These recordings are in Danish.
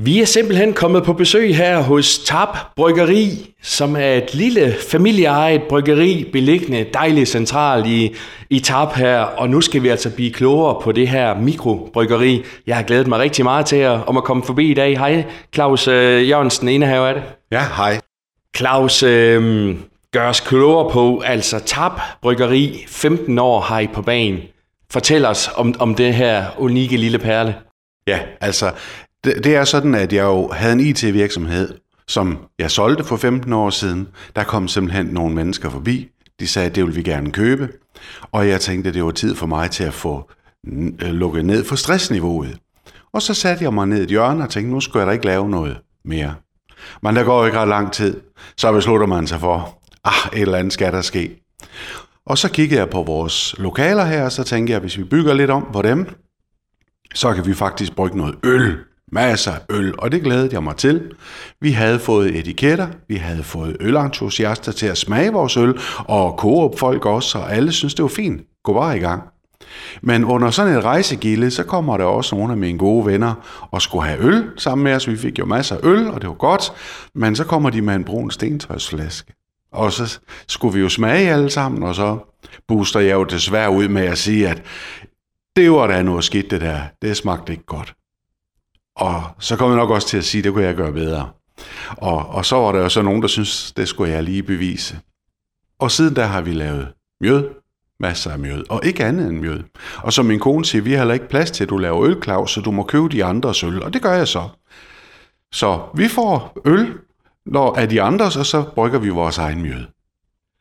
Vi er simpelthen kommet på besøg her hos Tab Bryggeri, som er et lille familieejet bryggeri beliggende dejligt centralt i, i Tab her. Og nu skal vi altså blive klogere på det her mikrobryggeri. Jeg har glædet mig rigtig meget til at, om at komme forbi i dag. Hej, Claus øh, Jørgensen, indehaver af det. Ja, hej. Claus, øh, gør os klogere på, altså Tab Bryggeri, 15 år har I på banen. Fortæl os om, om det her unikke lille perle. Ja, altså, det, det er sådan, at jeg jo havde en IT-virksomhed, som jeg solgte for 15 år siden. Der kom simpelthen nogle mennesker forbi. De sagde, at det ville vi gerne købe. Og jeg tænkte, at det var tid for mig til at få øh, lukket ned for stressniveauet. Og så satte jeg mig ned i et hjørne og tænkte, nu skal jeg da ikke lave noget mere. Men der går jo ikke ret lang tid, så beslutter man sig for, ah, et eller andet skal der ske. Og så kiggede jeg på vores lokaler her, og så tænkte jeg, at hvis vi bygger lidt om på dem, så kan vi faktisk brygge noget øl. Masser af øl, og det glædede jeg mig til. Vi havde fået etiketter, vi havde fået ølentusiaster til at smage vores øl, og Coop folk også, og alle synes det var fint. Gå bare i gang. Men under sådan et rejsegilde, så kommer der også nogle af mine gode venner og skulle have øl sammen med os. Vi fik jo masser af øl, og det var godt. Men så kommer de med en brun stentøjsflaske. Og så skulle vi jo smage alle sammen, og så booster jeg jo desværre ud med at sige, at det var da noget skidt det der. Det smagte ikke godt. Og så kom jeg nok også til at sige, at det kunne jeg gøre bedre. Og, og så var der jo så nogen, der synes, det skulle jeg lige bevise. Og siden der har vi lavet mjød, masser af mjød, og ikke andet end mjød. Og som min kone siger, vi har heller ikke plads til, at du laver øl, Claus, så du må købe de andre øl, og det gør jeg så. Så vi får øl, når er de andre, og så brygger vi vores egen mjød.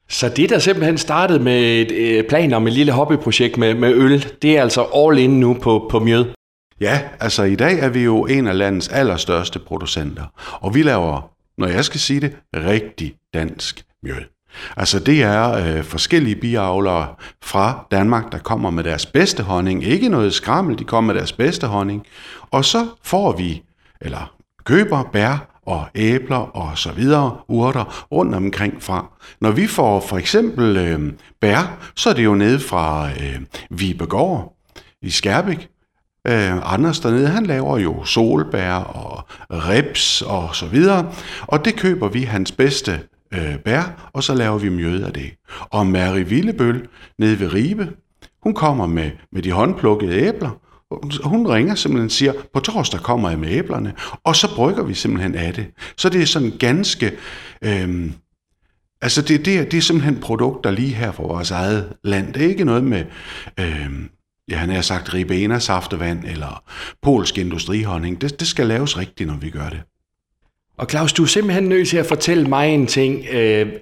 Så det, der simpelthen startede med et øh, plan om et lille hobbyprojekt med, med øl, det er altså all in nu på, på mjød? Ja, altså i dag er vi jo en af landets allerstørste producenter, og vi laver, når jeg skal sige det, rigtig dansk mjød. Altså det er øh, forskellige biavlere fra Danmark, der kommer med deres bedste honning. Ikke noget skrammel, de kommer med deres bedste honning. Og så får vi, eller køber bær og æbler og så videre, urter rundt omkring fra. Når vi får for eksempel øh, bær, så er det jo nede fra øh, Vibegård i Skærbæk. Øh, Anders dernede, han laver jo solbær og reps og så videre, og det køber vi hans bedste øh, bær, og så laver vi mjød af det. Og Mary Villebøl nede ved Ribe, hun kommer med, med de håndplukkede æbler, hun ringer simpelthen og siger, på torsdag kommer jeg med æblerne, og så brygger vi simpelthen af det. Så det er sådan ganske... Øh, altså det, det, er, det er simpelthen produkter lige her fra vores eget land. Det er ikke noget med... Øh, ja, han har sagt ribena saftevand eller polsk industrihonning. Det, det skal laves rigtigt, når vi gør det. Og Claus, du er simpelthen nødt til at fortælle mig en ting. Øh,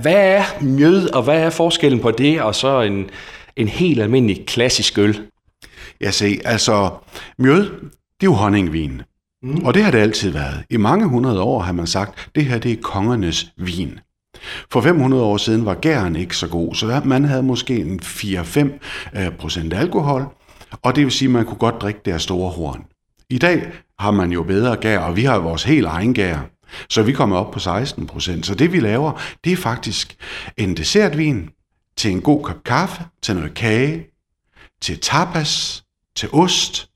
hvad er mjød, og hvad er forskellen på det, og så en, en helt almindelig klassisk øl? Jeg se, altså mjød, det er jo honningvin. Mm. Og det har det altid været. I mange hundrede år har man sagt, det her det er kongernes vin. For 500 år siden var gæren ikke så god, så man havde måske en 4-5 øh, procent alkohol, og det vil sige, at man kunne godt drikke deres store horn. I dag har man jo bedre gær, og vi har vores helt egen gær. Så vi kommer op på 16 procent. Så det vi laver, det er faktisk en dessertvin til en god kop kaffe, til noget kage, til tapas, til ost.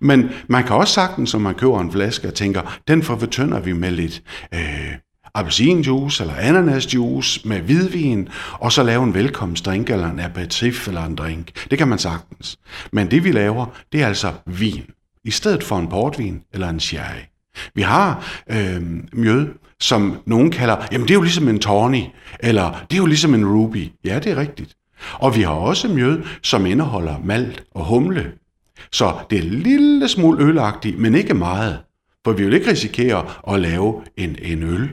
Men man kan også sagtens, som man køber en flaske og tænker, den fortønder vi med lidt øh, appelsinjuice eller ananasjuice med hvidvin, og så lave en velkomstdrink eller en aperitif eller en drink. Det kan man sagtens. Men det vi laver, det er altså vin i stedet for en portvin eller en sherry. Vi har øh, mjød, som nogen kalder, jamen det er jo ligesom en tawny, eller det er jo ligesom en ruby. Ja, det er rigtigt. Og vi har også mjød, som indeholder malt og humle. Så det er en lille smule ølagtigt, men ikke meget. For vi vil ikke risikere at lave en, en øl.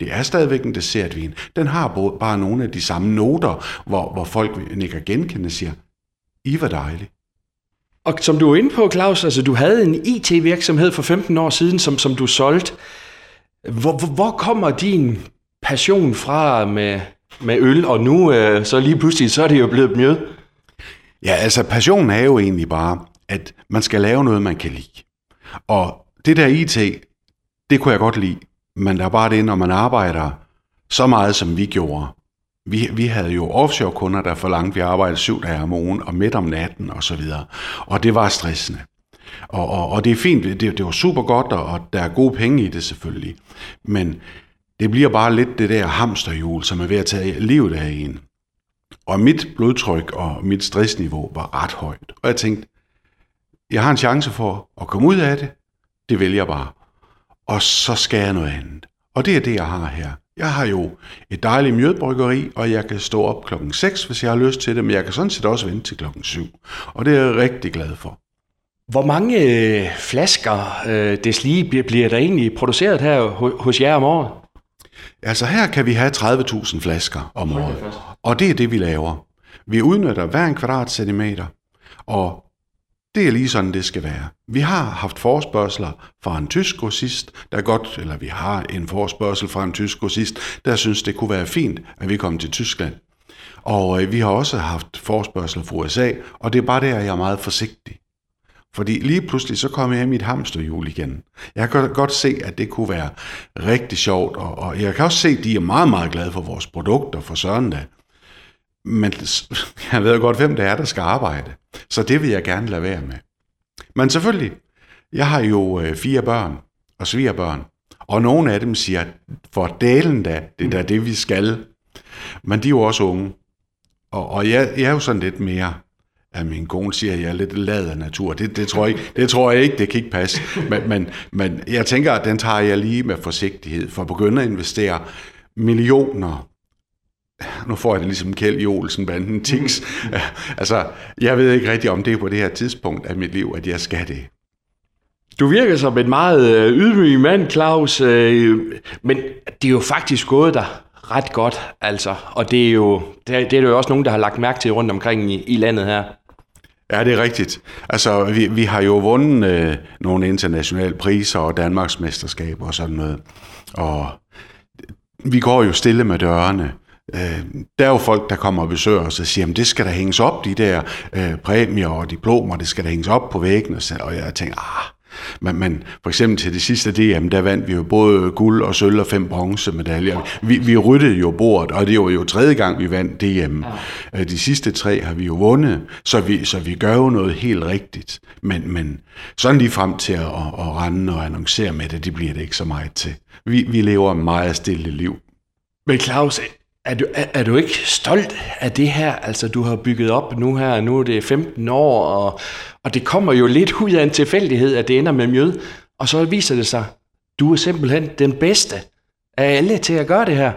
Det er stadigvæk en dessertvin. Den har bare nogle af de samme noter, hvor, hvor folk nikker genkendende siger, I var dejligt. Og som du er inde på, Claus, altså du havde en IT-virksomhed for 15 år siden, som, som du solgte. Hvor, hvor, hvor kommer din passion fra med, med øl, og nu øh, så lige pludselig, så er det jo blevet mjød? Ja, altså passionen er jo egentlig bare, at man skal lave noget, man kan lide. Og det der IT, det kunne jeg godt lide, men der er bare det, når man arbejder så meget, som vi gjorde, vi, vi havde jo offshore-kunder, der forlangte, at vi arbejdede syv dage om ugen og midt om natten og så. Og det var stressende. Og, og, og det er fint, det, det var super godt, og, og der er gode penge i det selvfølgelig. Men det bliver bare lidt det der hamsterhjul, som er ved at tage livet af en. Og mit blodtryk og mit stressniveau var ret højt. Og jeg tænkte, jeg har en chance for at komme ud af det. Det vælger jeg bare. Og så skal jeg noget andet. Og det er det, jeg har her. Jeg har jo et dejligt mjødbryggeri, og jeg kan stå op klokken 6, hvis jeg har lyst til det, men jeg kan sådan set også vente til klokken 7. Og det er jeg rigtig glad for. Hvor mange øh, flasker øh, deslige bliver der egentlig produceret her hos jer om året? Altså her kan vi have 30.000 flasker om året, og det er det, vi laver. Vi udnytter hver en kvadratcentimeter, og det er lige sådan, det skal være. Vi har haft forspørgseler fra en tysk grossist, der godt, eller vi har en forspørgsel fra en tysk grossist, der synes, det kunne være fint, at vi kom til Tyskland. Og øh, vi har også haft forspørgsel fra USA, og det er bare der, jeg er meget forsigtig. Fordi lige pludselig så kommer jeg i mit hamsterhjul igen. Jeg kan godt se, at det kunne være rigtig sjovt, og, og jeg kan også se, at de er meget, meget glade for vores produkter for søren da. Men jeg ved godt, hvem det er, der skal arbejde. Så det vil jeg gerne lade være med. Men selvfølgelig, jeg har jo øh, fire børn og svigerbørn, og nogle af dem siger, for delen da, det er da det, vi skal. Men de er jo også unge. Og, og jeg, jeg er jo sådan lidt mere, at min kone siger, at jeg er lidt lad af natur. Det, det, tror jeg, det tror jeg ikke, det kan ikke passe. Men, men, men jeg tænker, at den tager jeg lige med forsigtighed, for at begynde at investere millioner nu får jeg det ligesom Kjeld i Olsen-banden, Tix. altså, jeg ved ikke rigtig, om det er på det her tidspunkt af mit liv, at jeg skal det. Du virker som en meget øh, ydmyg mand, Claus, øh, men det er jo faktisk gået der ret godt, altså. Og det er jo det er, det er jo også nogen, der har lagt mærke til rundt omkring i, i landet her. Ja, det er rigtigt. Altså, vi, vi har jo vundet øh, nogle internationale priser og Danmarks mesterskaber og sådan noget. Og vi går jo stille med dørene. Øh, der er jo folk, der kommer og besøger os og siger, at det skal der hænges op, de der øh, præmier og diplomer, det skal der hænges op på væggen. Og jeg tænker, ah, men, men for eksempel til det sidste DM, der vandt vi jo både guld og sølv og fem bronzemedaljer. Vi, vi ryddede jo bordet, og det var jo tredje gang, vi vandt DM. Ja. Øh, de sidste tre har vi jo vundet, så vi, så vi gør jo noget helt rigtigt. Men, men sådan lige frem til at, at, at rende og annoncere med det, det bliver det ikke så meget til. Vi, vi lever et meget stille liv. Men Claus, er du, er, er du ikke stolt af det her, altså du har bygget op nu her, nu er det 15 år, og, og det kommer jo lidt ud af en tilfældighed, at det ender med mjød, og så viser det sig, du er simpelthen den bedste af alle til at gøre det her.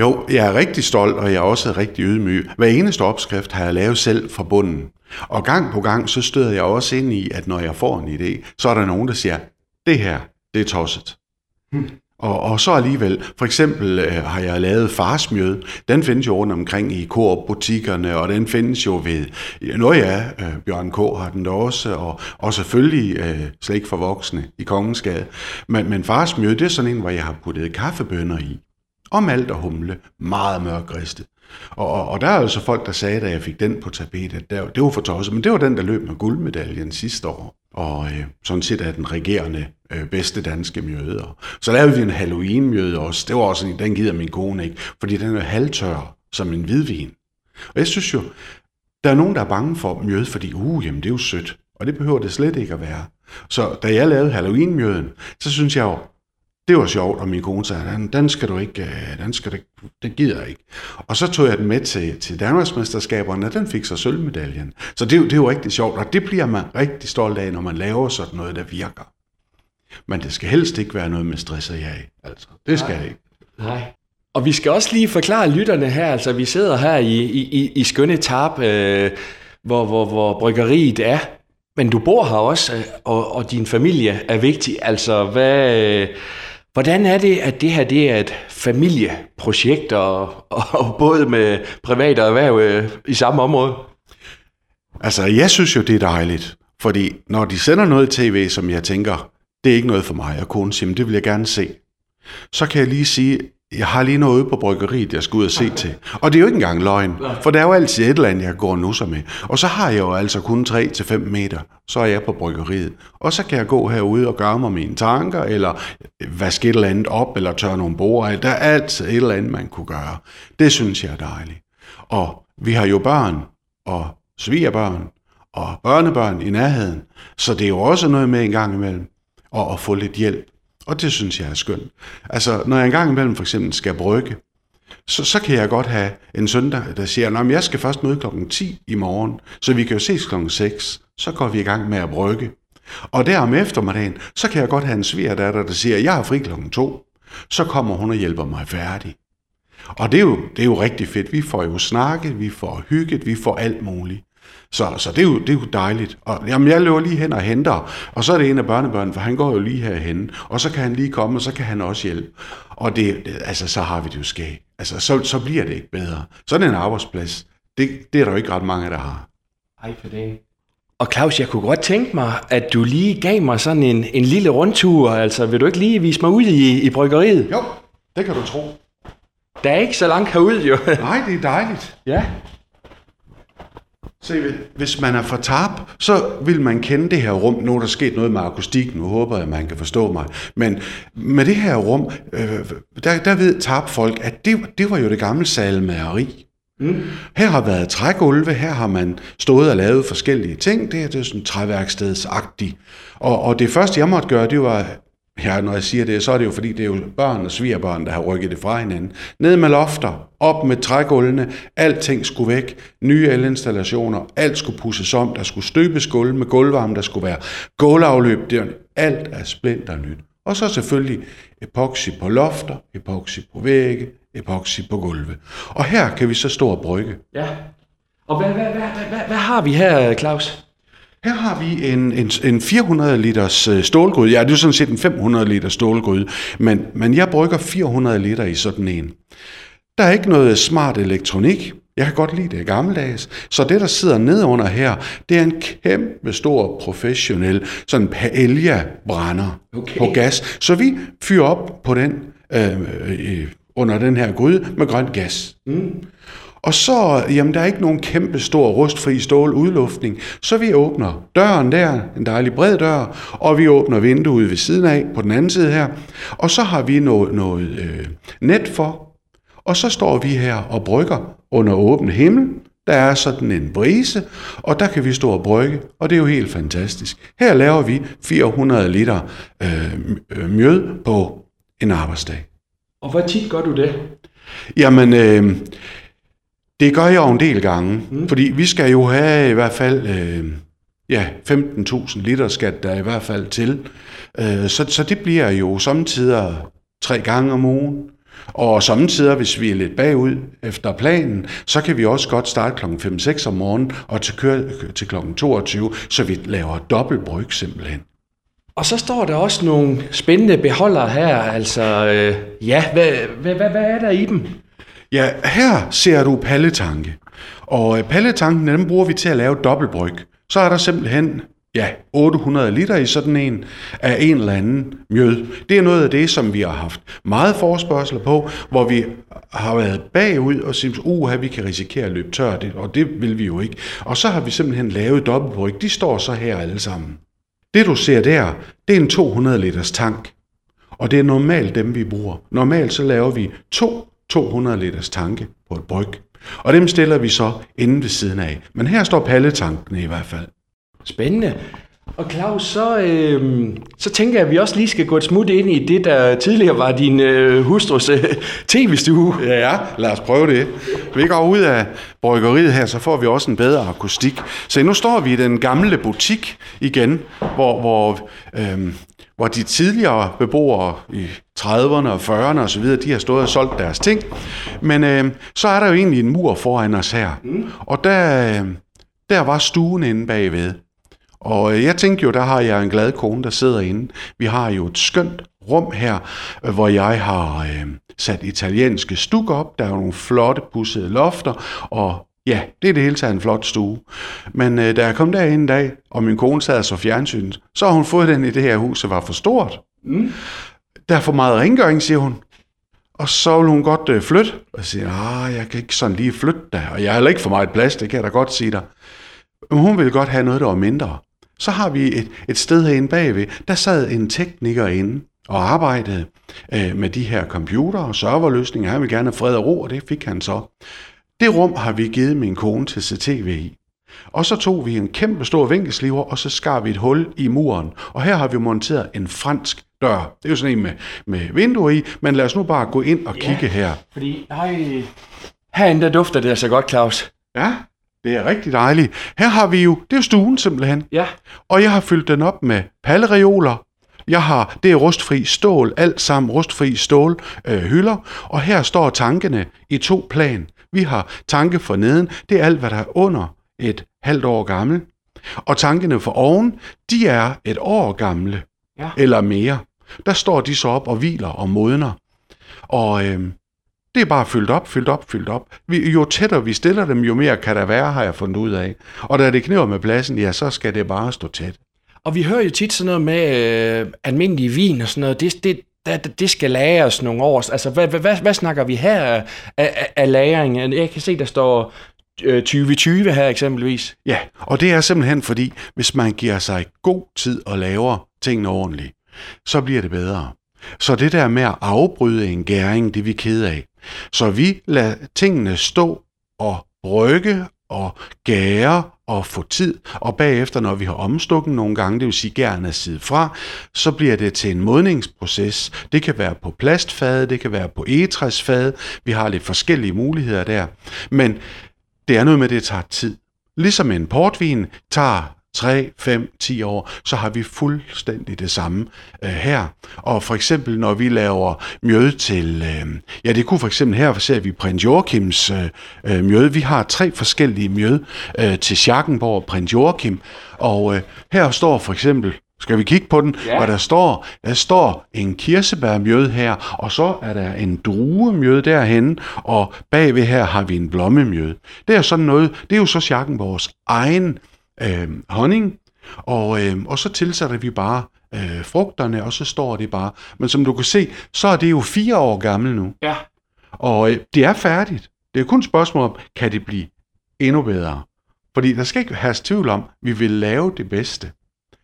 Jo, jeg er rigtig stolt, og jeg er også rigtig ydmyg. Hver eneste opskrift har jeg lavet selv fra bunden. Og gang på gang, så støder jeg også ind i, at når jeg får en idé, så er der nogen, der siger, det her, det er tosset. Hmm. Og, og så alligevel, for eksempel øh, har jeg lavet farsmjød. Den findes jo rundt omkring i Coop-butikkerne, og den findes jo ved, noget ja, øh, Bjørn K. har den da også, og, og selvfølgelig øh, slik for voksne i Kongensgade. Men, men farsmjød, det er sådan en, hvor jeg har puttet kaffebønner i. Og malt og humle, meget mørk ristet. Og, og, og der er altså folk, der sagde, da jeg fik den på tapetet, der, det var for tosset, men det var den, der løb med guldmedaljen sidste år. Og øh, sådan set er den regerende øh, bedste danske mjøder. Så lavede vi en Halloween-mjøde også. Det var også en, den gider min kone ikke, fordi den er halvtør som en hvidvin. Og jeg synes jo, der er nogen, der er bange for mjød, fordi uh, jamen, det er jo sødt. Og det behøver det slet ikke at være. Så da jeg lavede Halloween-mjøden, så synes jeg jo, det var sjovt, og min kone sagde, den, den skal du ikke, øh, den skal du, det gider jeg ikke. Og så tog jeg den med til, til Danmarksmesterskaberne, og den fik så sølvmedaljen. Så det, det jo rigtig sjovt, og det bliver man rigtig stolt af, når man laver sådan noget, der virker. Men det skal helst ikke være noget med stress og jag. Altså, det skal Nej. ikke. Nej. Og vi skal også lige forklare lytterne her, altså vi sidder her i, i, i skønne tab, øh, hvor, hvor, hvor bryggeriet er. Men du bor her også, øh, og, og din familie er vigtig. Altså, hvad, hvordan er det, at det her det er et familieprojekt, og, og, både med privat og erhverv øh, i samme område? Altså, jeg synes jo, det er dejligt. Fordi når de sender noget tv, som jeg tænker, det er ikke noget for mig, og konen siger, det vil jeg gerne se. Så kan jeg lige sige, jeg har lige noget ude på bryggeriet, jeg skal ud og se til. Og det er jo ikke engang løgn, for der er jo altid et eller andet, jeg går nusser med. Og så har jeg jo altså kun 3-5 meter, så er jeg på bryggeriet. Og så kan jeg gå herude og gøre mig mine tanker, eller vaske et eller andet op, eller tørre nogle borer. Der er altid et eller andet, man kunne gøre. Det synes jeg er dejligt. Og vi har jo børn og svigerbørn, og børnebørn i nærheden. Så det er jo også noget med en gang imellem at, at få lidt hjælp. Og det synes jeg er skønt. Altså, når jeg engang imellem for eksempel skal brygge, så, så kan jeg godt have en søndag, der siger, at jeg skal først møde klokken 10 i morgen, så vi kan jo ses klokken 6. Så går vi i gang med at brygge. Og der om eftermiddagen, så kan jeg godt have en svigerdatter, der siger, at jeg har fri klokken 2. Så kommer hun og hjælper mig færdig. Og det er, jo, det er jo rigtig fedt. Vi får jo snakket, vi får hygget, vi får alt muligt. Så, så det, er jo, det er jo dejligt. Og jamen, jeg løber lige hen og henter, og så er det en af børnebørnene, for han går jo lige herhen, og så kan han lige komme, og så kan han også hjælpe. Og det, det altså, så har vi det jo skæg. Altså, så, så bliver det ikke bedre. Sådan en arbejdsplads, det, det er der jo ikke ret mange, der har. Ej for det. Og Claus, jeg kunne godt tænke mig, at du lige gav mig sådan en, en lille rundtur. Altså, vil du ikke lige vise mig ud i, i bryggeriet? Jo, det kan du tro. Der er ikke så langt herud, jo. Nej, det er dejligt. ja. Se, hvis man er fra Tarp, så vil man kende det her rum. Nu er der sket noget med akustik, nu håber jeg, at man kan forstå mig. Men med det her rum, øh, der, der ved Tarp-folk, at det, det var jo det gamle salmageri. Mm. Her har været trægulve, her har man stået og lavet forskellige ting. Det, her, det er sådan træværkstedsagtigt. Og, og det første, jeg måtte gøre, det var Ja, når jeg siger det, så er det jo fordi, det er jo børn og svigerbørn, der har rykket det fra hinanden. Ned med lofter, op med trægulvene, alting skulle væk, nye elinstallationer, alt skulle pusses om, der skulle støbes gulv med gulvvarme, der skulle være gulvafløb, det er, alt er splinter nyt. Og så selvfølgelig epoxy på lofter, epoxy på vægge, epoxy på gulve. Og her kan vi så stå og brygge. Ja. Og hvad, hvad, hvad, hvad, hvad, hvad har vi her, Claus? Her har vi en, en, en 400 liters øh, stålgryde. Ja, det er sådan set en 500 liter stålgryde, men, men jeg brygger 400 liter i sådan en. Der er ikke noget smart elektronik. Jeg kan godt lide det gammeldags. Så det, der sidder nedunder her, det er en kæmpe stor professionel sådan paella-brænder okay. på gas. Så vi fyrer op på den øh, øh, under den her gryde med grøn gas. Mm. Og så, jamen der er ikke nogen kæmpe stor rustfri stål udluftning, så vi åbner døren der, en dejlig bred dør, og vi åbner vinduet ved siden af på den anden side her, og så har vi noget, noget øh, net for, og så står vi her og brygger under åben himmel. Der er sådan en brise, og der kan vi stå og brygge, og det er jo helt fantastisk. Her laver vi 400 liter øh, mjød på en arbejdsdag. Og hvor tit gør du det? Jamen, øh, det gør jeg jo en del gange, mm. fordi vi skal jo have i hvert fald øh, ja, 15.000 liter skat der i hvert fald til. Øh, så, så det bliver jo samtidig tre gange om ugen. Og samtidig, hvis vi er lidt bagud efter planen, så kan vi også godt starte kl. 5-6 om morgenen og til køre til kl. 22, så vi laver dobbeltbryg simpelthen. Og så står der også nogle spændende beholdere her. Altså, øh, ja, hvad, hvad, hvad, hvad er der i dem? Ja, her ser du palletanke. Og øh, palletanken, den bruger vi til at lave dobbeltbryg. Så er der simpelthen ja, 800 liter i sådan en af en eller anden mjød. Det er noget af det, som vi har haft meget forspørgsel på, hvor vi har været bagud og synes, uha, vi kan risikere at løbe tør, det, og det vil vi jo ikke. Og så har vi simpelthen lavet dobbeltbryg. De står så her alle sammen. Det du ser der, det er en 200 liters tank. Og det er normalt dem, vi bruger. Normalt så laver vi to 200 liters tanke på et bryg. Og dem stiller vi så inde ved siden af. Men her står palletankene i hvert fald. Spændende. Og Claus, så, øh, så tænker jeg, at vi også lige skal gå et smut ind i det, der tidligere var din øh, hustrus øh, tv-stue. Ja, ja, lad os prøve det. Vi går ud af bryggeriet her, så får vi også en bedre akustik. Så nu står vi i den gamle butik igen, hvor, hvor øh, hvor de tidligere beboere i 30'erne og 40'erne og så videre, de har stået og solgt deres ting. Men øh, så er der jo egentlig en mur foran os her. Mm. Og der, øh, der var stuen inde bagved. Og øh, jeg tænkte jo, der har jeg en glad kone, der sidder inde. Vi har jo et skønt rum her, øh, hvor jeg har øh, sat italienske stuk op. Der er nogle flotte pussede lofter, og Ja, det er det hele taget en flot stue. Men øh, da jeg kom derind en dag, og min kone sad og så fjernsyn, så har hun fået den i det her hus, der var for stort. Mm. Der er for meget rengøring, siger hun. Og så vil hun godt øh, flytte. Og jeg siger, ah, jeg kan ikke sådan lige flytte der. Og jeg har heller ikke for meget plads, det kan jeg da godt sige dig. Men hun ville godt have noget, der var mindre. Så har vi et, et sted herinde bagved. Der sad en tekniker inde og arbejdede øh, med de her computer og serverløsninger. Han ville gerne have fred og ro, og det fik han så. Det rum har vi givet min kone til CTV i. Og så tog vi en kæmpe stor vinkelsliver, og så skar vi et hul i muren. Og her har vi monteret en fransk dør. Det er jo sådan en med, med vinduer i, men lad os nu bare gå ind og kigge her. Fordi, hej, herinde der dufter det altså godt, Claus. Ja, det er rigtig dejligt. Her har vi jo, det er jo stuen simpelthen. Ja, Og jeg har fyldt den op med pallereoler. Jeg har, det er rustfri stål, alt sammen rustfri stål øh, hylder. Og her står tankene i to plan. Vi har tanke for neden, det er alt, hvad der er under et halvt år gammel. Og tankene for oven, de er et år gamle, Ja. eller mere. Der står de så op og hviler og modner. Og øh, det er bare fyldt op, fyldt op, fyldt op. Vi, jo tættere vi stiller dem, jo mere kan der være, har jeg fundet ud af. Og da det kniver med pladsen, ja, så skal det bare stå tæt. og vi hører jo tit sådan noget med øh, almindelig vin og sådan noget. Det, det, det, det skal lagres nogle år. Altså, hvad, hvad, hvad, hvad snakker vi her af, af, af lagring? Jeg kan se, der står øh, 2020 her eksempelvis. Ja, og det er simpelthen fordi, hvis man giver sig god tid og laver tingene ordentligt, så bliver det bedre. Så det der med at afbryde en gæring, det er vi ked af. Så vi lader tingene stå og brygge og gære og få tid, og bagefter, når vi har omstukket nogle gange, det vil sige gerne er side fra, så bliver det til en modningsproces. Det kan være på plastfade, det kan være på egetræsfade, vi har lidt forskellige muligheder der. Men det er noget med, at det tager tid. Ligesom en portvin tager 3, 5, 10 år, så har vi fuldstændig det samme øh, her. Og for eksempel, når vi laver mjød til, øh, ja det kunne for eksempel her, ser vi prins Joachims øh, øh, mjød. Vi har tre forskellige mjød øh, til Schackenborg og prins Joachim. Og øh, her står for eksempel, skal vi kigge på den, Ja. hvad der står? Der står en kirsebærmjød her, og så er der en druemjød derhen, og bagved her har vi en blommemjød. Det er sådan noget, det er jo så Schackenborgs egen øh, honning, og, øh, og så tilsætter vi bare øh, frugterne, og så står det bare. Men som du kan se, så er det jo fire år gammel nu, Ja. og øh, det er færdigt. Det er kun et spørgsmål om, kan det blive endnu bedre? Fordi der skal ikke have tvivl om, vi vil lave det bedste.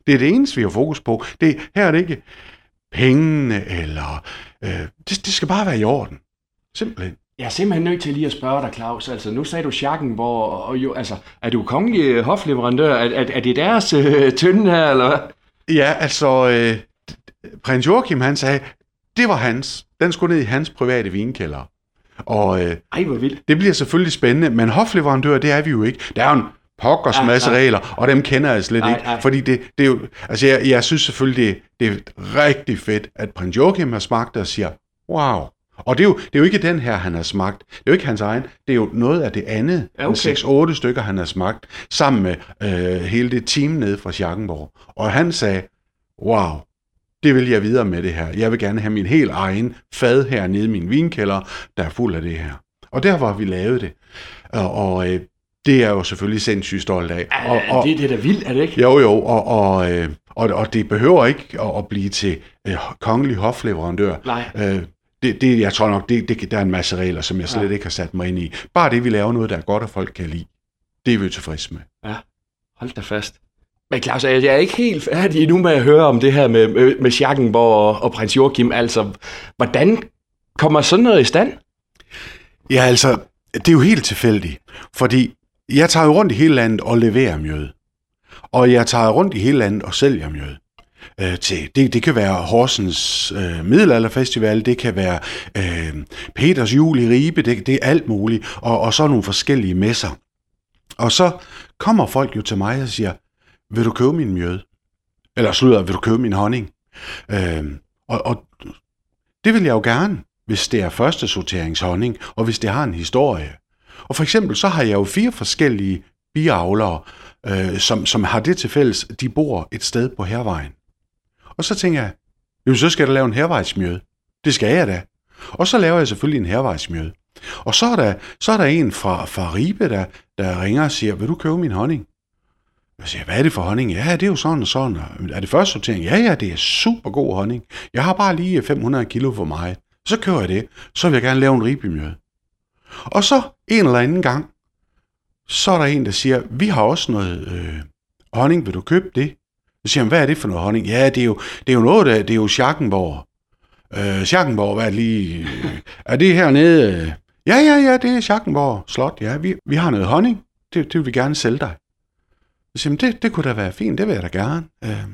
Det er det eneste, vi har fokus på. Det, her er det ikke pengene, eller... Øh, det, det skal bare være i orden. Simpelthen. Jeg er simpelthen nødt til lige at spørge dig, Claus. Altså, nu sagde du Schackenborg, og jo, altså, er du kongelig øh, hofleverandør? Er, er, er det deres øh, tynde her, eller hvad? Ja, altså... Øh, prins Joachim, han sagde, det var hans. Den skulle ned i hans private vinkælder. Og øh, Ej, hvor vildt. det bliver selvfølgelig spændende, men hofleverandør, det er vi jo ikke. Der er jo en pokkers masse regler, og dem kender jeg slet Nej, ikke. nej. Fordi det, det er jo, altså jeg, jeg synes selvfølgelig, det, det er rigtig fedt, at prins Joachim har smagt det og siger, wow. Og det er, jo, det er jo ikke den her, han har smagt. Det er jo ikke hans egen. Det er jo noget af det andet. Ja, okay. 6-8 stykker, han har smagt, sammen med øh, hele det team nede fra Schackenborg. Og han sagde, wow, det vil jeg videre med det her. Jeg vil gerne have min helt egen fad her nede i min vinkælder, der er fuld af det her. Og der var vi lavet det. Og, og øh, det er jeg jo selvfølgelig sindssygt stolt af. Og, og, det, det er da vildt, er det ikke? jo, jo, og, og, øh, og, og det behøver ikke at, at blive til øh, kongelig hofleverandør. Nej. Øh, det, det, jeg tror nok, det, det, der er en masse regler, som jeg slet Ja. ikke har sat mig ind i. Bare det, vi laver noget, der er godt, og folk kan lide. Det er vi jo tilfredse med. Hold da fast. Men Claus, jeg er ikke helt færdig nu med at høre om det her med, med, med Schackenborg og, og prins Joachim. Altså, hvordan kommer sådan noget i stand? Ja, altså, det er jo helt tilfældigt, fordi jeg tager jo rundt i hele landet og leverer mjød. Og jeg tager rundt i hele landet og sælger mjød. Øh, til, det, det kan være Horsens øh, Middelalderfestival, det kan være øh, Peters Jul i Ribe, det, det er alt muligt, og, og så nogle forskellige messer. Og så kommer folk jo til mig og siger, vil du købe min mjød? Eller slutter, vil du købe min honning? Øh, og, og det vil jeg jo gerne, hvis det er første sorteringshonning, og hvis det har en historie. Og for eksempel så har jeg jo fire forskellige biavlere, øh, som, som har det til fælles, de bor et sted på hervejen. Og så tænker jeg, jo så skal der lave en hervejsmjøde. Det skal jeg da. Og så laver jeg selvfølgelig en hervejsmjøde. Og så er der, så er der en fra, fra Ribe, der, der ringer og siger, vil du købe min honning? Jeg siger, hvad er det for honning? Ja, det er jo sådan og sådan. Er det første sortering? Ja, ja, det er super god honning. Jeg har bare lige 500 kilo for mig. Så kører jeg det. Så vil jeg gerne lave en ribemjød. Og så en eller anden gang, så er der en, der siger, vi har også noget øh, honning, vil du købe det? Så siger han, hvad er det for noget honning? Ja, det er jo, det er jo noget, der, det er jo Schackenborg. Øh, Schackenborg, hvad er det lige? Er det hernede? Ja, ja, ja, det er Schackenborg Slot, ja. Vi, vi har noget honning, det, det vil vi gerne sælge dig. Så siger, det, det kunne da være fint, det vil jeg da gerne. Øh,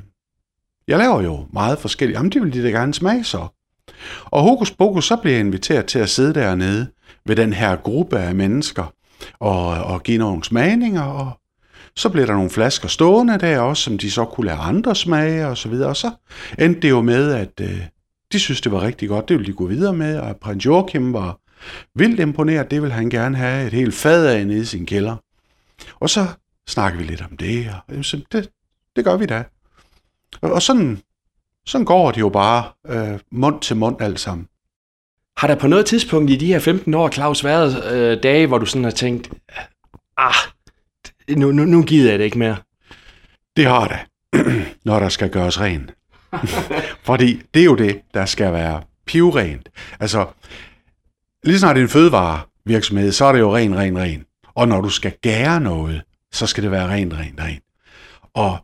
jeg laver jo meget forskelligt. Jamen, det vil de da gerne smage så. Og hokus pokus, så bliver jeg inviteret til at sidde dernede ved den her gruppe af mennesker og, og give nogle smagninger, og så blev der nogle flasker stående der også, som de så kunne lade andre smage og så videre. Og så endte det jo med, at øh, de synes, det var rigtig godt. Det ville de gå videre med, og prins Joachim var vildt imponeret. Det vil han gerne have et helt fad af nede i sin kælder. Og så snakker vi lidt om det, og øh, så det, det gør vi da. Og, og sådan, sådan går det jo bare øh, mund til mund alt sammen. Har der på noget tidspunkt i de her 15 år, Claus, været øh, dage, hvor du sådan har tænkt, ah, nu, nu, nu gider jeg det ikke mere? Det har det, når der skal gøres rent. Fordi det er jo det, der skal være pivrent. Altså, lige snart det er en fødevarevirksomhed, så er det jo ren, ren, ren. Og når du skal gære noget, så skal det være rent, rent, rent. Og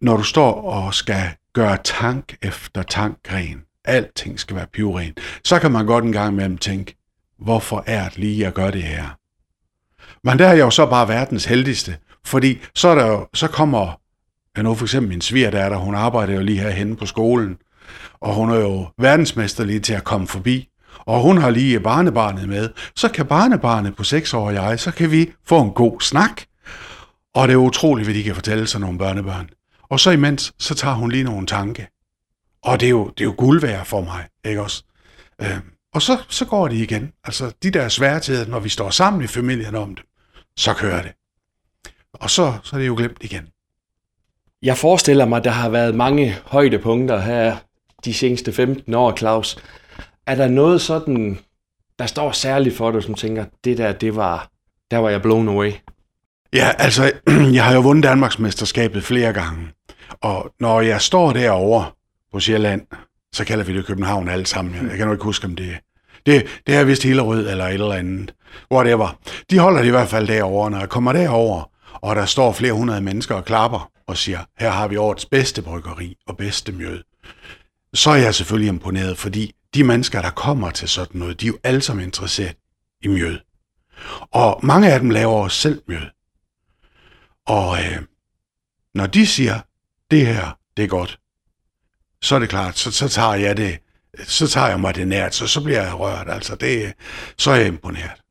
når du står og skal gøre tank efter tank ren, alting skal være pivren, så kan man godt en gang imellem tænke, hvorfor er det lige, at gøre det her? Men der er jeg jo så bare verdens heldigste, fordi så, er der jo, så kommer, ja nu for eksempel min svigerdatter, hun arbejder jo lige herhenne på skolen, og hun er jo verdensmester lige til at komme forbi, og hun har lige barnebarnet med, så kan barnebarnet på 6 år og jeg, så kan vi få en god snak. Og det er utroligt, hvad de kan fortælle sig nogle børnebørn. Og så imens, så tager hun lige nogle tanke. Og det er jo, det er jo guld værd for mig, ikke også? Øh, og så, så går det igen. Altså, de der sværtigheder, når vi står sammen i familien om det, så kører det. Og så, så er det jo glemt igen. Jeg forestiller mig, at der har været mange højdepunkter her de seneste 15 år, Claus. Er der noget sådan, der står særligt for dig, som tænker, det der, det var, der var jeg blown away? Ja, altså, jeg har jo vundet Danmarksmesterskabet flere gange. Og når jeg står derovre på Sjælland, så kalder vi det København alle sammen. Jeg kan nu ikke huske, om det det, det er vist Hillerød eller et eller andet. Whatever. De holder det i hvert fald derovre. Når jeg kommer derover, og der står flere hundrede mennesker og klapper og siger, her har vi årets bedste bryggeri og bedste mjød, så er jeg selvfølgelig imponeret, fordi de mennesker, der kommer til sådan noget, de er jo alle sammen interesseret i mjød. Og mange af dem laver også selv mjød. Og øh, når de siger, det her, det er godt, så er det klart, så, så tager jeg det, så tager jeg mig det nært, så, så bliver jeg rørt, altså det, så er jeg imponeret.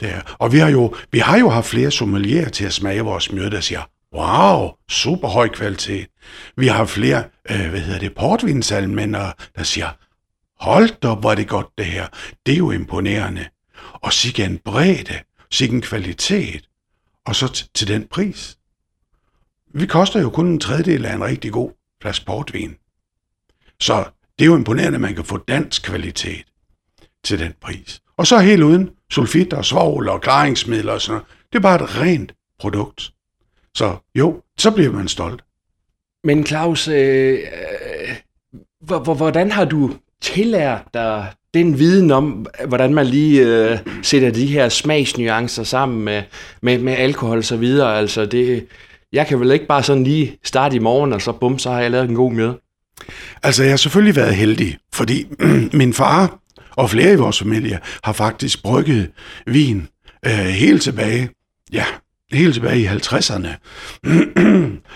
Det er. Og vi har, jo, vi har jo haft flere sommelierer til at smage vores mjød, der siger, wow, super høj kvalitet. Vi har flere, øh, hvad hedder det, portvinsalmænder, der siger, hold da, hvor er det godt det her. Det er jo imponerende. Og sikke en bredde, sikke en kvalitet, og så til den pris. Vi koster jo kun en tredjedel af en rigtig god flaske portvin. Så det er jo imponerende, at man kan få dansk kvalitet til den pris. Og så helt uden sulfit og svovl og klaringsmidler og sådan noget. Det er bare et rent produkt. Så jo, så bliver man stolt. Men Claus, øh, øh, hvordan har du tillært dig den viden om, hvordan man lige øh, sætter de her smagsnuancer sammen med, med, med alkohol og så videre? Altså det, jeg kan vel ikke bare sådan lige starte i morgen, og så bum, så har jeg lavet en god mjød. Altså, jeg har selvfølgelig været heldig, fordi min far og flere i vores familie har faktisk brygget vin øh, helt tilbage, ja, helt tilbage i 50'erne.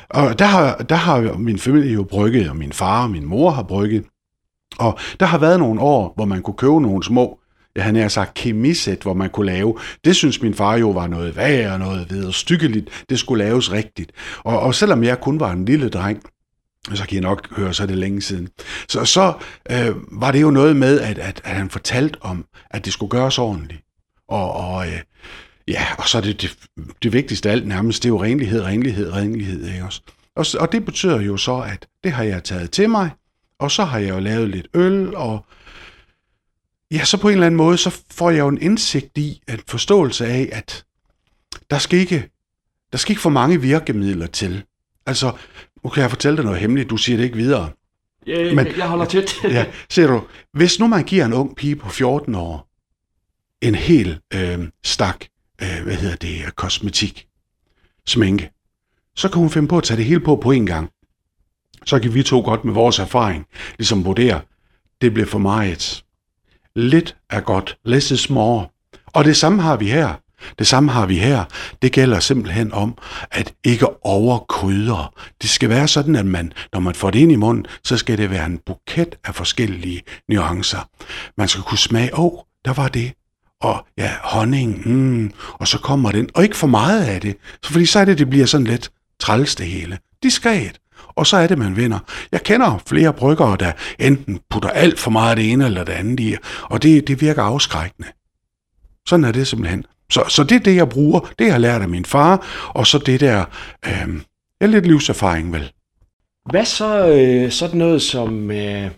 og der har, der har min familie jo brygget, og min far og min mor har brygget. Og der har været nogle år, hvor man kunne købe nogle små, jeg havde nær sagt kemisæt, hvor man kunne lave. Det synes min far jo var noget værre, noget ved stykkeligt. Det skulle laves rigtigt. Og, og selvom jeg kun var en lille dreng, så kan I nok høre, så er det længe siden. Så, så øh, var det jo noget med, at, at, at han fortalte om, at det skulle gøres ordentligt. Og, og øh, ja, og så er det, det det vigtigste af alt nærmest, det er jo renlighed, renlighed, renlighed. Ikke også? Og, og det betyder jo så, at det har jeg taget til mig, og så har jeg jo lavet lidt øl, og ja, så på en eller anden måde, så får jeg jo en indsigt i, en forståelse af, at der skal ikke, der skal ikke for mange virkemidler til. Altså, nu kan jeg fortælle dig noget hemmeligt, du siger det ikke videre. Ja, Men, jeg holder tæt. ja, ser du, hvis nu man giver en ung pige på 14 år en hel øh, stak, øh, hvad hedder det, kosmetik, sminke, så kan hun finde på at tage det hele på på en gang. Så kan vi to godt med vores erfaring ligesom vurdere, det bliver for meget. Lidt er godt, less is more. Og det samme har vi her. Det samme har vi her. Det gælder simpelthen om, at ikke overkrydre. Det skal være sådan, at man, når man får det ind i munden, så skal det være en buket af forskellige nuancer. Man skal kunne smage, åh, oh, der var det. Og ja, honning, mm, og så kommer den. Og ikke for meget af det, så fordi så er det, det bliver sådan lidt træls det hele. Diskret. Og så er det, man vinder. Jeg kender flere bryggere, der enten putter alt for meget af det ene eller det andet i, og det, det virker afskrækkende. Sådan er det simpelthen. Så, så det er det, jeg bruger. Det jeg har lært af min far, og så det der, øh, er lidt livserfaring vel. Hvad så øh, sådan noget som øh,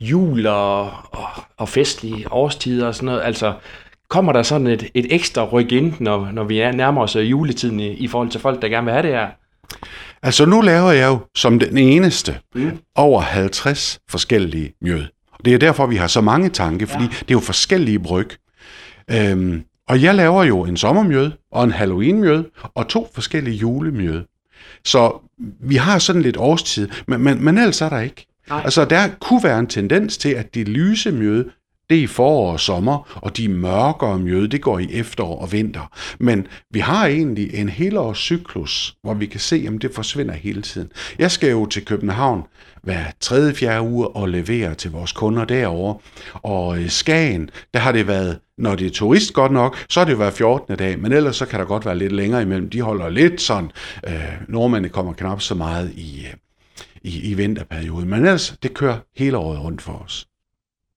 jul og, og, og festlige årstider og sådan noget? Altså, kommer der sådan et, et ekstra ryk ind, når, når vi er nærmere os øh, juletiden i, i forhold til folk, der gerne vil have det her? Altså nu laver jeg jo som den eneste mm. over 50 forskellige mjød. Det er derfor, vi har så mange tanke, fordi ja. det er jo forskellige bryg. Øhm, og jeg laver jo en sommermjød og en Halloweenmjød og to forskellige julemjød. Så vi har sådan lidt årstid, men, men, men ellers er der ikke. Nej. Altså, der kunne være en tendens til, at de lyse mjød det er i forår og sommer, og de mørkere mjøde, det går i efterår og vinter. Men vi har egentlig en helårs cyklus, hvor vi kan se, at det forsvinder hele tiden. Jeg skal jo til København hver tredje, fjerde uge og levere til vores kunder derovre. Og i Skagen, der har det været, når det er turist godt nok, så har det været 14. dag, men ellers så kan der godt være lidt længere imellem. De holder lidt sådan, øh, nordmændene kommer knap så meget i, øh, i, i vinterperioden, men ellers det kører hele året rundt for os.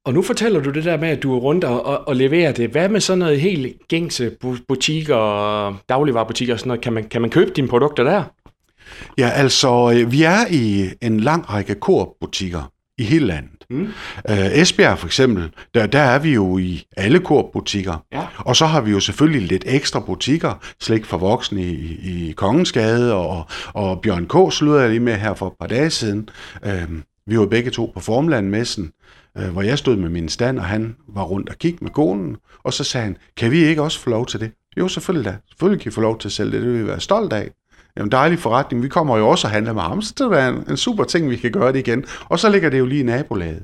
Og nu fortæller du det der med, at du er rundt og, og, og leverer det. Hvad med sådan noget helt gængse butikker og dagligvarerbutikker og sådan noget? Kan man, kan man købe dine produkter der? Ja, altså, øh, vi er i en lang række korbutikker i hele landet. Mm. Uh, Esbjerg for eksempel, der, der er vi jo i alle korbutikker. Ja. Og så har vi jo selvfølgelig lidt ekstra butikker, slik for voksne i, i Kongensgade, og, og Bjørn K. slutter jeg lige med her for et par dage siden. Uh, vi var begge to på Formlandmessen, øh, hvor jeg stod med min stand, og han var rundt og kiggede med konen, og så sagde han, kan vi ikke også få lov til det? Jo, selvfølgelig da. Selvfølgelig kan I få lov til at sælge det, det vil vi være stolt af. Jamen, dejlig forretning. Vi kommer jo også og handler med ham, så det er en, en super ting, vi kan gøre det igen. Og så ligger det jo lige i nabolaget.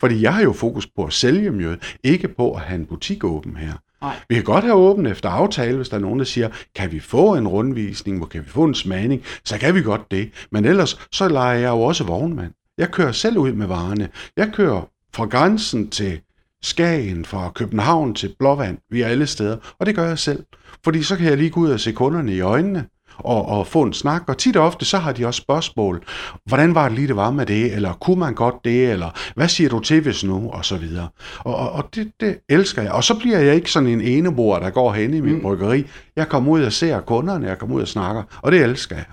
Fordi jeg har jo fokus på at sælge mjød, ikke på at have en butik åben her. Nej. Vi kan godt have åben efter aftale, hvis der er nogen, der siger, kan vi få en rundvisning, hvor kan vi få en smagning, så kan vi godt det. Men ellers, så leger jeg jo også vognmand. Jeg kører selv ud med varerne. Jeg kører fra grænsen til Skagen, fra København til Blåvand, vi er alle steder, og det gør jeg selv. Fordi så kan jeg lige gå ud og se kunderne i øjnene, og, og få en snak, og tit og ofte så har de også spørgsmål. Hvordan var det lige, det var med det, eller kunne man godt det, eller hvad siger du til hvis nu, og så videre. Og, og, og det, det elsker jeg. Og så bliver jeg ikke sådan en enebord, der går hen i min mm. bryggeri. Jeg kommer ud og ser kunderne, jeg kommer ud og snakker, og det elsker jeg.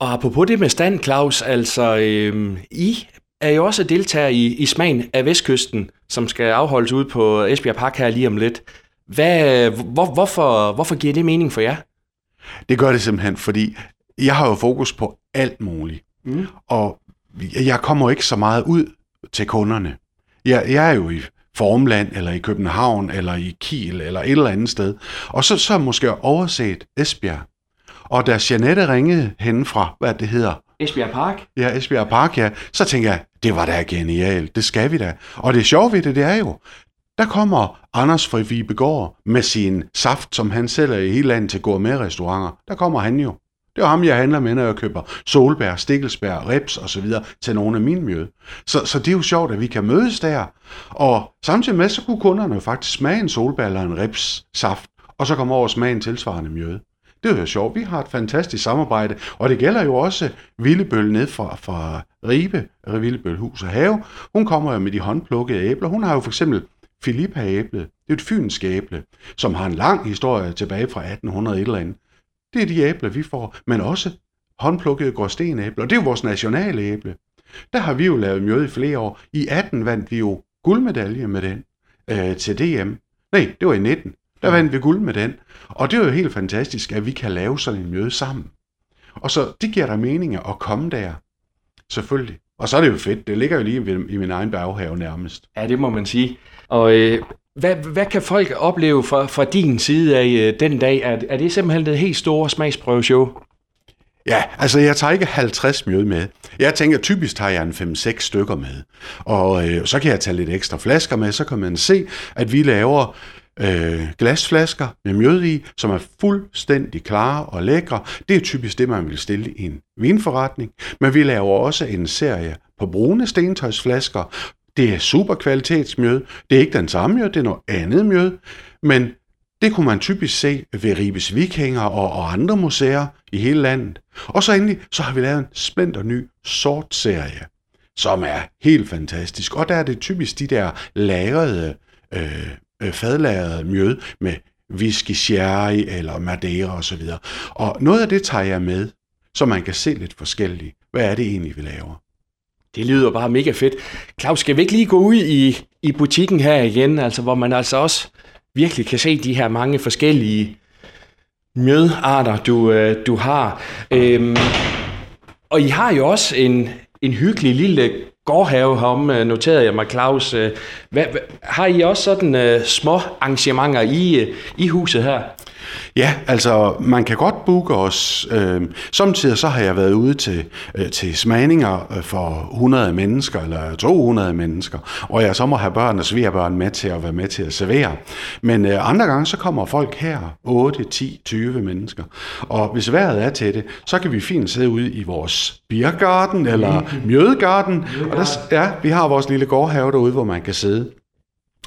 Og apropos det med stand, Claus, altså øh, I er jo også deltager i, i Smagen af Vestkysten, som skal afholdes ude på Esbjerg Park her lige om lidt. Hvad, hvor, hvorfor, hvorfor giver det mening for jer? Det gør det simpelthen, fordi jeg har jo fokus på alt muligt. Mm. Og jeg kommer ikke så meget ud til kunderne. Jeg, jeg er jo i Formland, eller i København, eller i Kiel, eller et eller andet sted. Og så, så måske overset Esbjerg. Og da Janette ringede hen fra, hvad det hedder, Esbjerg Park? Ja, Esbjerg Park, ja. Så tænker jeg, det var da genialt. Det skal vi da. Og det sjove ved det, det er jo, der kommer Anders fra Vibegård med sin saft, som han sælger i hele landet til gourmet-restauranter. Der kommer han jo. Det er ham, jeg handler med, når jeg køber solbær, stikkelsbær, reps og så videre til nogle af mine mjød. Så, så det er jo sjovt, at vi kan mødes der. Og samtidig med, så kunne kunderne jo faktisk smage en solbær eller en rips saft, og så komme over og smage en tilsvarende mjød. Det er jo sjovt. Vi har et fantastisk samarbejde, og det gælder jo også Villebøl ned fra, fra Ribe, Villebøl Hus og Have. Hun kommer jo med de håndplukkede æbler. Hun har jo for eksempel Filippa-æblet. Det er et fynsk æble, som har en lang historie tilbage fra 1800 et eller andet. Det er de æbler, vi får, men også håndplukkede gråstenæbler. Det er jo vores nationale æble. Der har vi jo lavet mjød i flere år. I 18 vandt vi jo guldmedalje med den øh, til DM. Nej, det var i 19. Der vandt vi guld med den. Og det er jo helt fantastisk, at vi kan lave sådan en møde sammen. Og så det giver der mening at komme der. Selvfølgelig. Og så er det jo fedt. Det ligger jo lige i min egen baghave nærmest. Ja, det må man sige. Og øh, hvad, hvad kan folk opleve fra, fra din side af øh, den dag? Er, er det simpelthen det helt store smagsprøveshow? Ja, altså jeg tager ikke 50 mjød med. Jeg tænker, typisk tager jeg en 5-6 stykker med. Og øh, så kan jeg tage lidt ekstra flasker med, så kan man se, at vi laver øh, glasflasker med mjød i, som er fuldstændig klare og lækre. Det er typisk det, man vil stille i en vinforretning. Men vi laver også en serie på brune stentøjsflasker. Det er super kvalitetsmjød. Det er ikke den samme mjød, det er noget andet mjød. Men det kunne man typisk se ved Ribes Vikinger og, og andre museer i hele landet. Og så endelig, så har vi lavet en splinter ny sort serie, som er helt fantastisk. Og der er det typisk de der lagrede, øh, øh fadlagret mjød med whisky, sherry eller madeira osv. Og noget af det tager jeg med, så man kan se lidt forskelligt. Hvad er det egentlig, vi laver? Det lyder bare mega fedt. Claus, skal vi ikke lige gå ud i, i butikken her igen, altså hvor man altså også virkelig kan se de her mange forskellige mjødarter, du, øh, du har. Øhm, og I har jo også en, en hyggelig lille gårdhave herom, øh, noterede jeg mig, Claus. Øh, hvad, hvad, har I også sådan uh, små arrangementer i, uh, i huset her? Ja, altså man kan godt booke os. Øh, samtidig så har jeg været ude til, øh, til smagninger øh, for 100 mennesker eller 200 mennesker, og jeg så må have børn og svigerbørn med til at være med til at servere. Men øh, andre gange så kommer folk her, 8, 10, 20 mennesker. Og hvis vejret er til det, så kan vi fint sidde ude i vores biergarten eller mjødegarten. Og der, ja, vi har vores lille gårdhave derude, hvor man kan sidde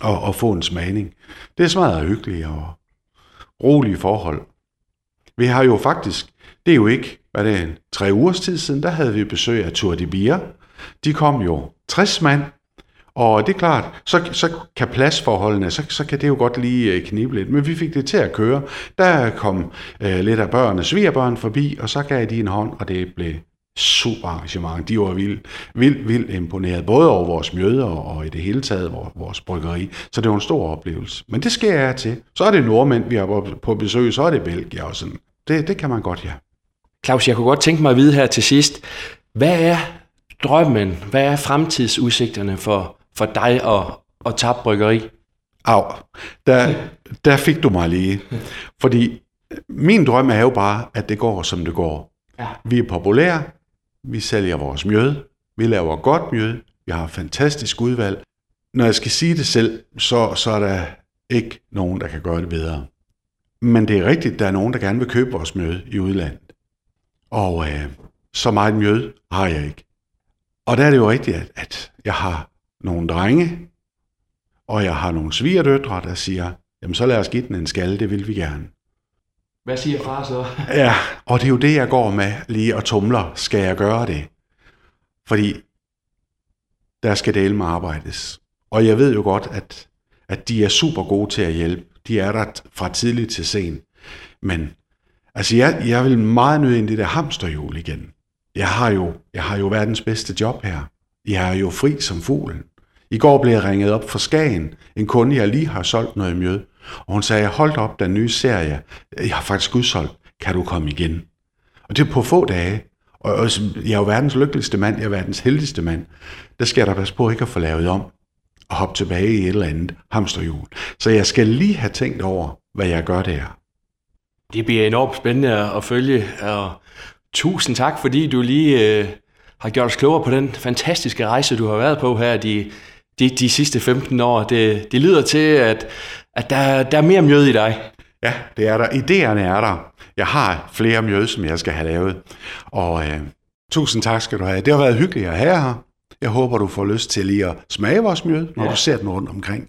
og, og få en smagning. Det er smadret hyggeligt og rolige forhold. Vi har jo faktisk, det er jo ikke, hvad det er, en tre ugers tid siden, der havde vi besøg af Tour de Bier. De kom jo 60 mand, og det er klart, så, så kan pladsforholdene, så, så kan det jo godt lige øh, knibe lidt. Men vi fik det til at køre. Der kom øh, lidt af børnene, svigerbørn forbi, og så gav de en hånd, og det blev super arrangement. De var vildt, vildt, vildt imponeret, både over vores møder og i det hele taget vores, vores bryggeri. Så det var en stor oplevelse. Men det sker jeg til. Så er det nordmænd, vi har på besøg, så er det Belgier og sådan. Det, det kan man godt, ja. Claus, jeg kunne godt tænke mig at vide her til sidst, hvad er drømmen, hvad er fremtidsudsigterne for, for dig og, og Tab Bryggeri? Au, der, der fik du mig lige. Fordi min drøm er jo bare, at det går, som det går. Ja. Vi er populære, vi sælger vores mjød. Vi laver godt mjød. Vi har et fantastisk udvalg. Når jeg skal sige det selv, så, så er der ikke nogen, der kan gøre det bedre. Men det er rigtigt, at der er nogen, der gerne vil købe vores mjød i udlandet. Og øh, så meget mjød har jeg ikke. Og der er det jo rigtigt, at, at jeg har nogle drenge, og jeg har nogle svigerdøtre, der siger, jamen så lad os give den en skalle, det vil vi gerne. Hvad siger far så? ja, og det er jo det, jeg går med lige og tumler. Skal jeg gøre det? Fordi der skal dele med arbejdes. Og jeg ved jo godt, at, at de er super gode til at hjælpe. De er der fra tidlig til sen. Men altså, jeg, jeg vil meget nødt ind i det der hamsterhjul igen. Jeg har, jo, jeg har jo verdens bedste job her. Jeg er jo fri som fuglen. I går blev jeg ringet op fra Skagen. En kunde, jeg lige har solgt noget mjød. Og hun sagde, hold op, den nye serie, jeg har faktisk udsolgt, kan du komme igen? Og det er på få dage. Og jeg er jo verdens lykkeligste mand, jeg er verdens heldigste mand. Der skal jeg da passe på ikke at få lavet om og hoppe tilbage i et eller andet hamsterhjul. Så jeg skal lige have tænkt over, hvad jeg gør der. Det bliver enormt spændende at følge, og tusind tak, fordi du lige øh, har gjort os klogere på den fantastiske rejse, du har været på her de, de, de sidste 15 år. Det, det lyder til, at, at der, der er mere mjød i dig. Ja, det er der. Idéerne er der. Jeg har flere mjød, som jeg skal have lavet. Og øh, tusind tak skal du have. Det har været hyggeligt at have her. Jeg håber, du får lyst til lige at smage vores mjød, når ja. du ser den rundt omkring.